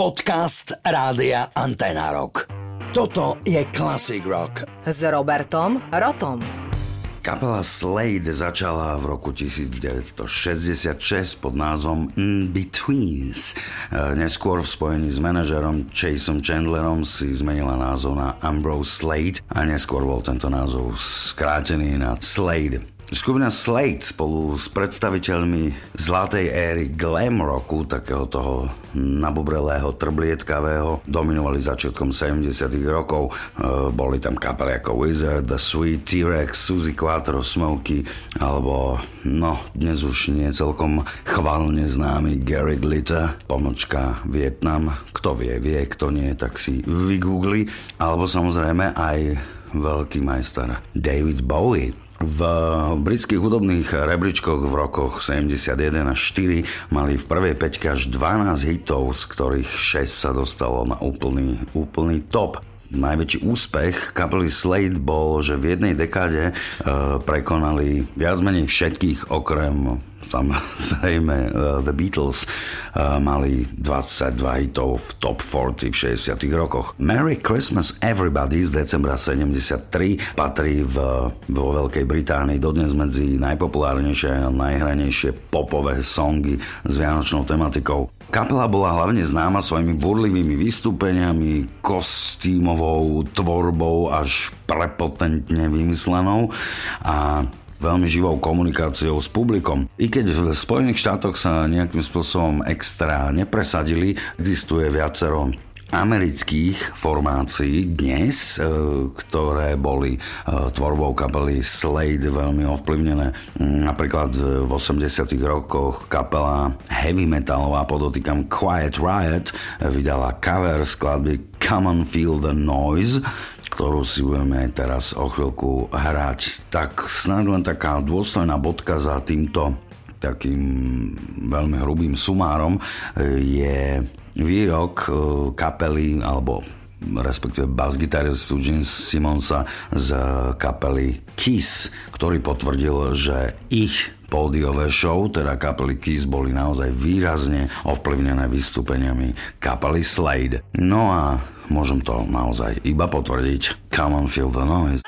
Podcast Rádia Antena Rock. Toto je Classic Rock. S Robertom Rotom. Kapela Slade začala v roku 1966 pod názvom In Betweens. E, neskôr v spojení s manažerom Chaseom Chandlerom si zmenila názov na Ambrose Slade a neskôr bol tento názov skrátený na Slade. Skupina Slade spolu s predstaviteľmi zlatej éry glam rocku, takého toho nabubrelého, trblietkavého, dominovali začiatkom 70 rokov. E, boli tam kapely ako Wizard, The Sweet, T-Rex, Suzy Quattro, Smokey, alebo no, dnes už nie celkom chválne známy Gary Glitter, pomočka Vietnam. Kto vie, vie, kto nie, tak si vygoogli. Alebo samozrejme aj veľký majster David Bowie. V britských hudobných rebríčkoch v rokoch 71 až 4 mali v prvej peťke až 12 hitov, z ktorých 6 sa dostalo na úplný, úplný top. Najväčší úspech kapely Slade bol, že v jednej dekáde e, prekonali viac menej všetkých okrem samozrejme uh, The Beatles uh, mali 22 hitov v top 40 v 60 rokoch. Merry Christmas Everybody z decembra 73 patrí v, vo Veľkej Británii dodnes medzi najpopulárnejšie a najhranejšie popové songy s vianočnou tematikou. Kapela bola hlavne známa svojimi burlivými vystúpeniami, kostýmovou tvorbou až prepotentne vymyslenou a veľmi živou komunikáciou s publikom. I keď v Spojených štátoch sa nejakým spôsobom extra nepresadili, existuje viacero amerických formácií dnes, e, ktoré boli e, tvorbou kapely Slade veľmi ovplyvnené. Napríklad v 80 rokoch kapela heavy metalová, podotýkam Quiet Riot, vydala cover skladby Come on Feel the Noise, ktorú si budeme teraz o chvíľku hrať. Tak snad len taká dôstojná bodka za týmto takým veľmi hrubým sumárom e, je výrok e, kapely alebo respektíve bas-gitaristu Gene Simonsa z kapely Kiss, ktorý potvrdil, že ich pódiové show, teda kapely Kiss, boli naozaj výrazne ovplyvnené vystúpeniami kapely Slade. No a môžem to naozaj iba potvrdiť. Come on, feel the noise.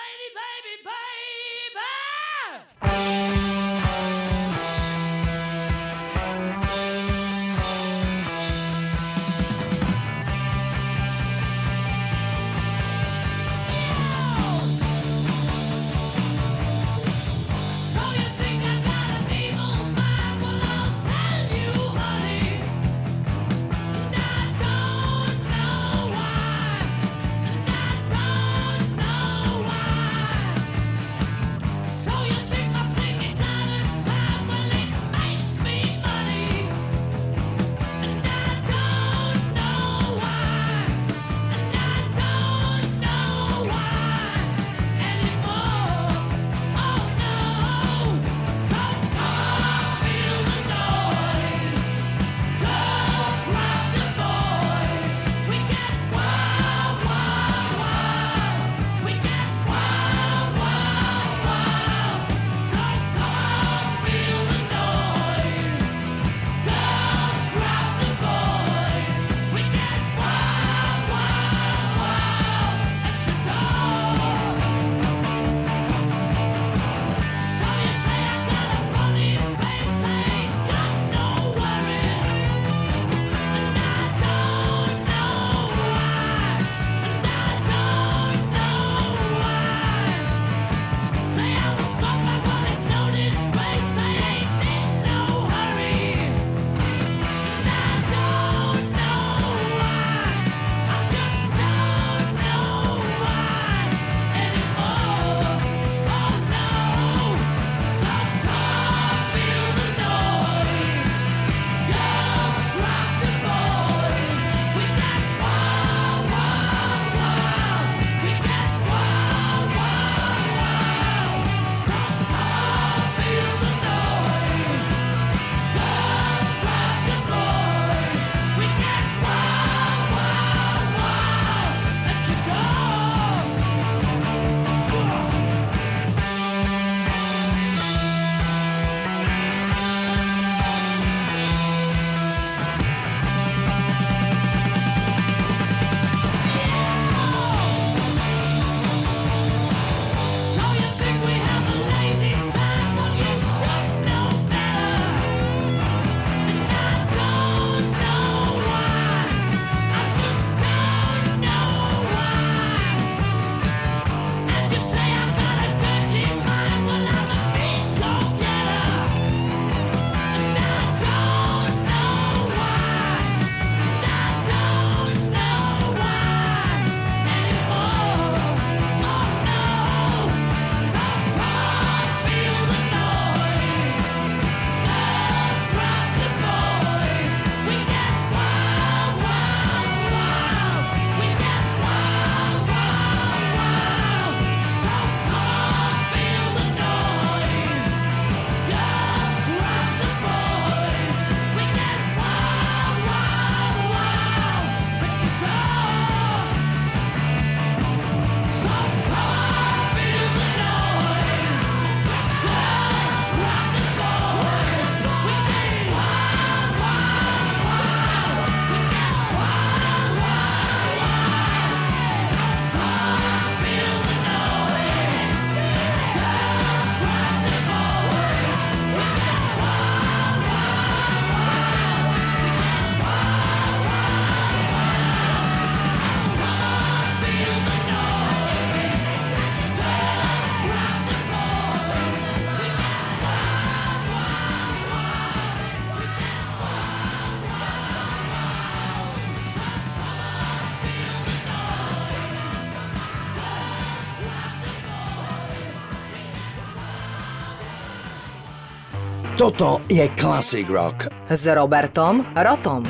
Toto je Classic Rock. S Robertom Rotom.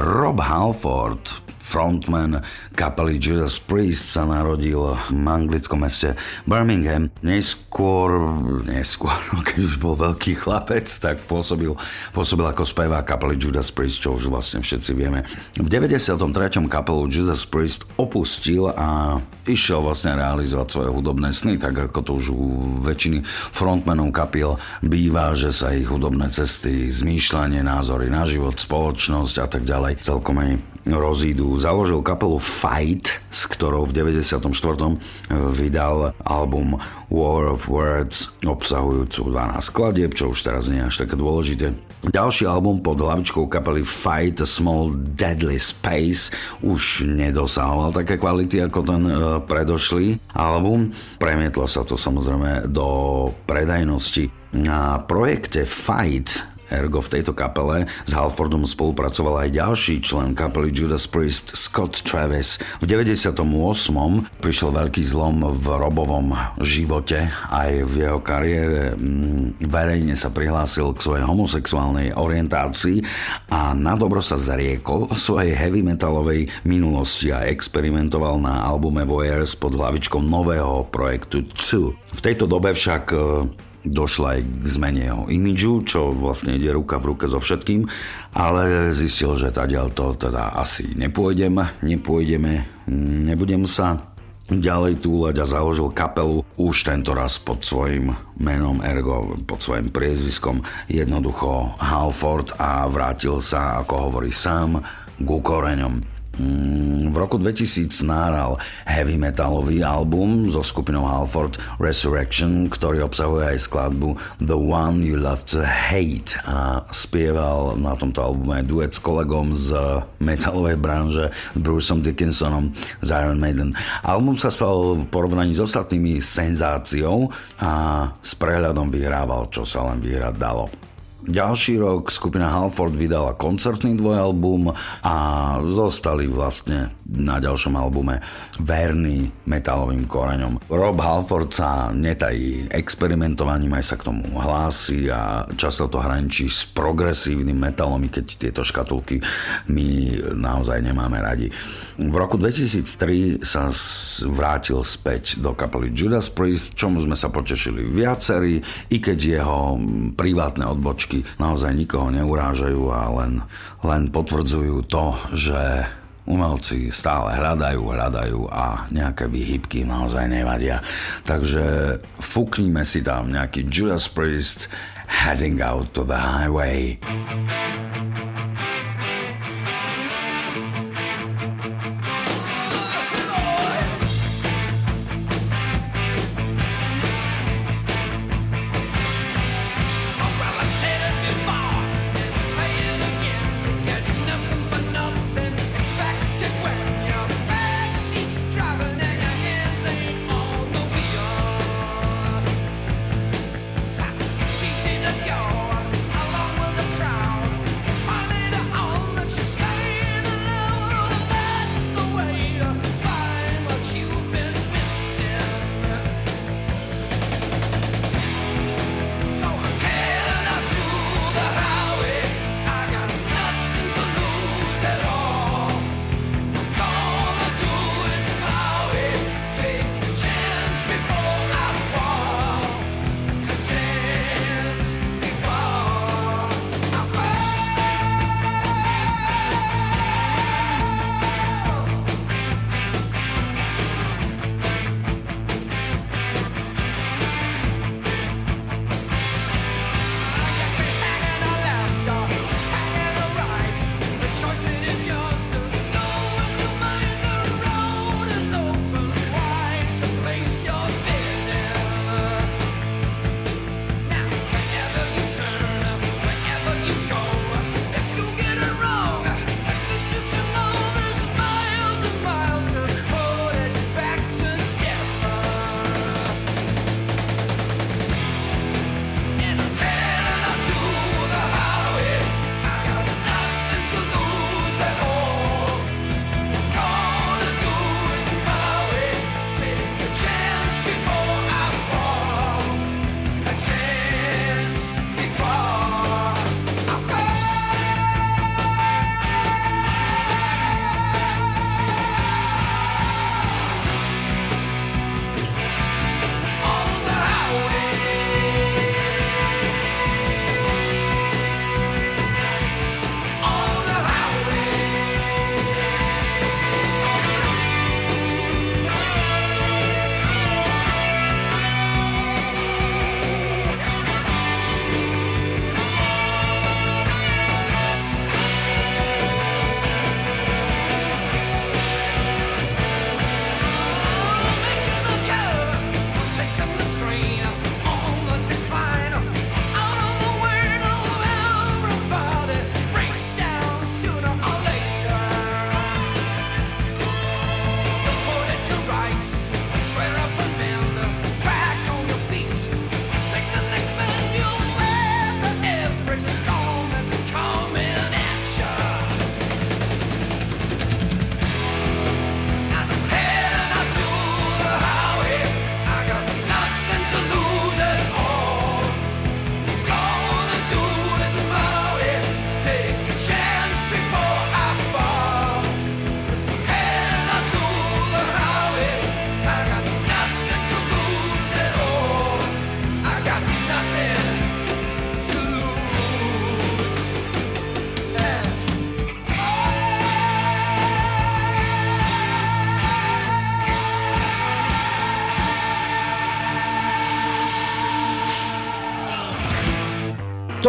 Rob Halford frontman kapely Judas Priest sa narodil v anglickom meste Birmingham. Neskôr, neskôr, keď už bol veľký chlapec, tak pôsobil, pôsobil ako spevá kapely Judas Priest, čo už vlastne všetci vieme. V 93. kapelu Judas Priest opustil a išiel vlastne realizovať svoje hudobné sny, tak ako to už u väčšiny frontmanov kapiel býva, že sa ich hudobné cesty, zmýšľanie, názory na život, spoločnosť a tak ďalej celkom aj rozídu. Založil kapelu Fight, s ktorou v 94. vydal album War of Words, obsahujúcu 12 skladieb, čo už teraz nie je až také dôležité. Ďalší album pod hlavičkou kapely Fight A Small Deadly Space už nedosahoval také kvality ako ten uh, predošlý album. Premietlo sa to samozrejme do predajnosti. Na projekte Fight Ergo v tejto kapele s Halfordom spolupracoval aj ďalší člen kapely Judas Priest Scott Travis. V 98. prišiel veľký zlom v Robovom živote aj v jeho kariére. Mm, verejne sa prihlásil k svojej homosexuálnej orientácii a na dobro sa zariekol svojej heavy metalovej minulosti a experimentoval na albume Voyeurs pod hlavičkou nového projektu 2. V tejto dobe však došla aj k zmene jeho imidžu, čo vlastne ide ruka v ruke so všetkým, ale zistil, že tadiaľ to teda asi nepôjdem, nepôjdeme, nebudem sa ďalej túlať a založil kapelu už tento raz pod svojim menom Ergo, pod svojim priezviskom jednoducho Halford a vrátil sa, ako hovorí sám, ku koreňom. Mm, v roku 2000 náral heavy metalový album so skupinou Halford Resurrection, ktorý obsahuje aj skladbu The One You Love to Hate a spieval na tomto albume duet s kolegom z metalovej branže Bruceom Dickinsonom z Iron Maiden. Album sa stal v porovnaní s ostatnými senzáciou a s prehľadom vyhrával, čo sa len vyhrať dalo. Ďalší rok skupina Halford vydala koncertný dvojalbum a zostali vlastne na ďalšom albume verný metalovým koreňom. Rob Halford sa netají experimentovaním, aj sa k tomu hlási a často to hraničí s progresívnym metalom, keď tieto škatulky my naozaj nemáme radi. V roku 2003 sa vrátil späť do kapely Judas Priest, čomu sme sa potešili viacerí, i keď jeho privátne odbočky otázky naozaj nikoho neurážajú a len, len potvrdzujú to, že umelci stále hľadajú, hľadajú a nejaké výhybky naozaj nevadia. Takže fúknime si tam nejaký Judas Priest heading out to the highway.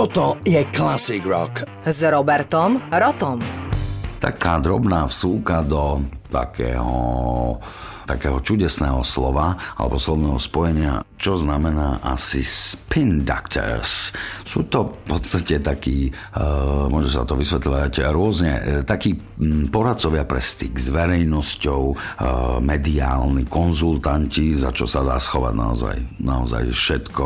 Toto je Classic Rock. S Robertom Rotom. Taká drobná vsúka do takého takého čudesného slova alebo slovného spojenia, čo znamená asi spin doctors. Sú to v podstate takí, uh, môže sa to vysvetľovať rôzne, uh, takí um, poradcovia pre styk s verejnosťou, uh, mediálni konzultanti, za čo sa dá schovať naozaj, naozaj všetko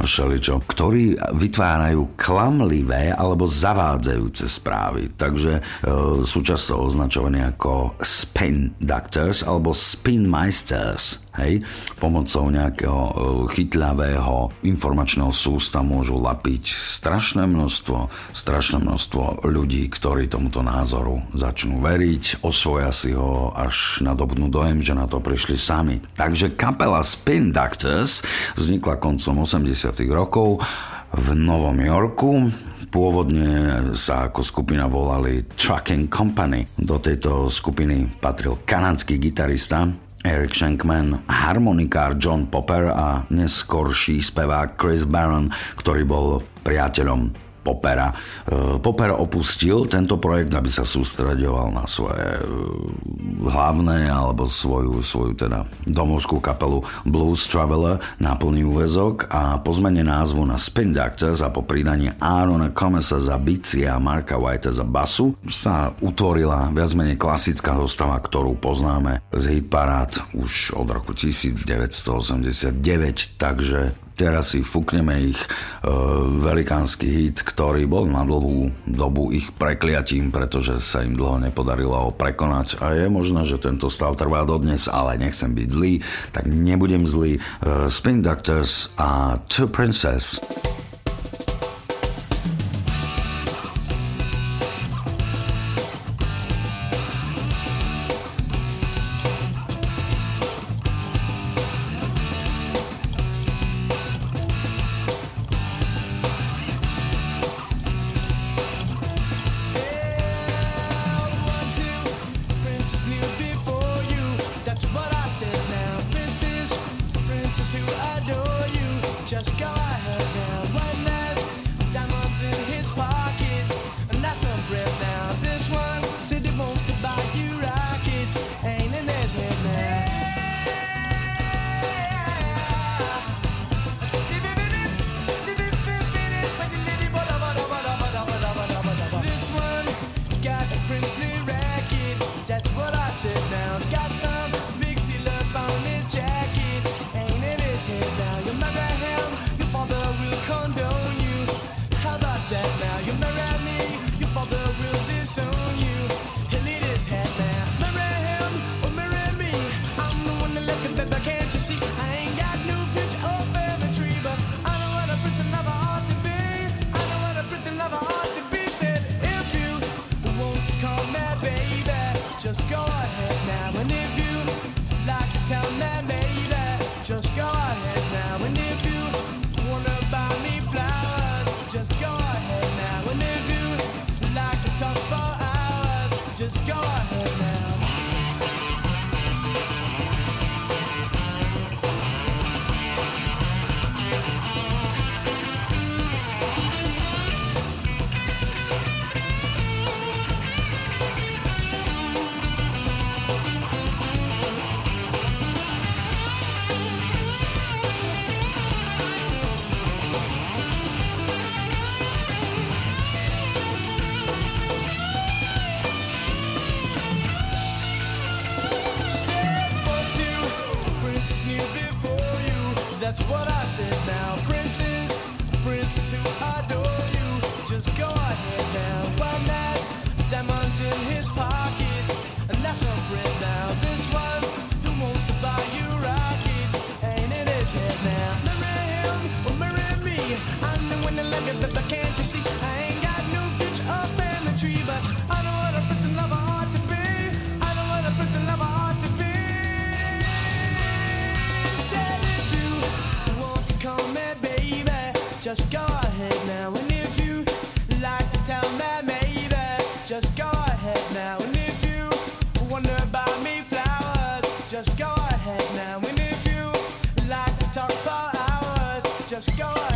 všeličo, ktorí vytvárajú klamlivé alebo zavádzajúce správy. Takže uh, sú často označovaní ako spin doctors alebo spin Meisters, hej, pomocou nejakého e, chytľavého informačného sústa môžu lapiť strašné množstvo, strašné množstvo ľudí, ktorí tomuto názoru začnú veriť, osvoja si ho až nadobnú dojem, že na to prišli sami. Takže kapela Spin Doctors vznikla koncom 80 rokov v Novom Yorku. Pôvodne sa ako skupina volali Trucking Company. Do tejto skupiny patril kanadský gitarista Eric Shankman, harmonikár John Popper a neskorší spevák Chris Barron, ktorý bol priateľom Popera. E, Popper opustil tento projekt, aby sa sústredoval na svoje e, hlavné alebo svoju, svoju teda domovskú kapelu Blues Traveler na plný úvezok a po zmene názvu na Spin Doctors a po pridaní Aarona Comesa za bicie a Marka Whitea za basu sa utvorila viac menej klasická zostava, ktorú poznáme z hitparád už od roku 1989, takže Teraz si fúkneme ich e, velikánsky hit, ktorý bol na dlhú dobu ich prekliatím, pretože sa im dlho nepodarilo ho prekonať a je možné, že tento stav trvá dodnes, ale nechcem byť zlý, tak nebudem zlý. E, Spin Doctors a Two Princess. That's what I said now. Princess, princess who adore you. Just go ahead now. One has diamonds in his pockets. And that's a friend now. This one who wants to buy you rockets. Ain't in his head now? Marry him or marry me. I'm the one that love you, but can't you see? I ain't got just go ahead now. And if you like to tell me, maybe, just go ahead now. And if you wonder about me, flowers, just go ahead now. And if you like to talk for hours, just go ahead.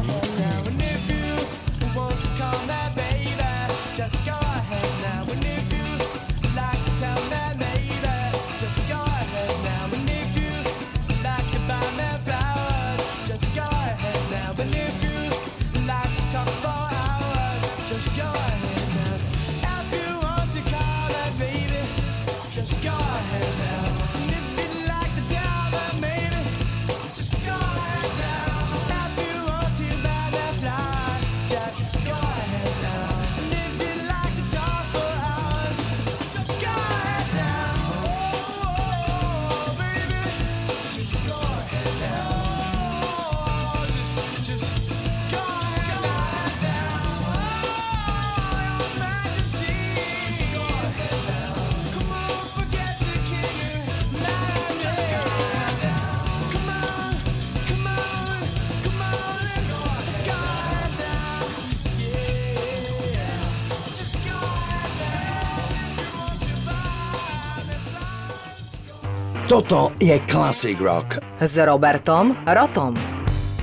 Toto je Classic Rock. S Robertom Rotom.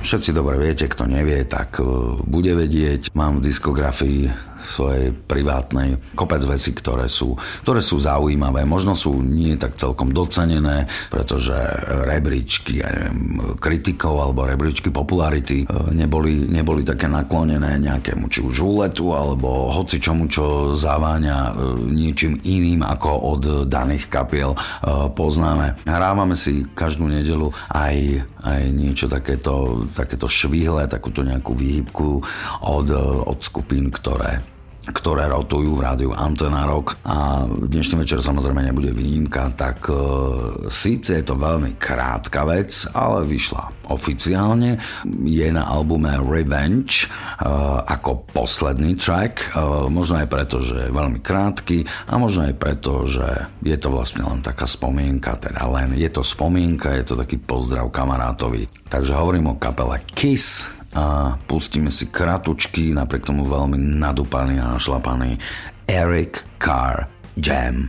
Všetci dobre viete, kto nevie, tak uh, bude vedieť. Mám v diskografii svojej privátnej kopec veci, ktoré sú, ktoré sú zaujímavé. Možno sú nie tak celkom docenené, pretože rebríčky ja neviem, kritikov alebo rebríčky popularity e, neboli, neboli také naklonené nejakému či už úletu alebo hoci čomu, čo zaváňa e, niečím iným ako od daných kapiel e, poznáme. Hrávame si každú nedelu aj, aj niečo takéto, takéto švihle, takúto nejakú výhybku od, od skupín, ktoré ktoré rotujú v rádiu Antena Rock a dnešný večer samozrejme nebude výnimka, tak e, síce je to veľmi krátka vec, ale vyšla oficiálne. Je na albume Revenge e, ako posledný track, e, možno aj preto, že je veľmi krátky a možno aj preto, že je to vlastne len taká spomienka, teda len je to spomienka, je to taký pozdrav kamarátovi. Takže hovorím o kapele Kiss, a pustíme si kratučky, napriek tomu veľmi nadúpaný a našlapaný Eric Carr Jam.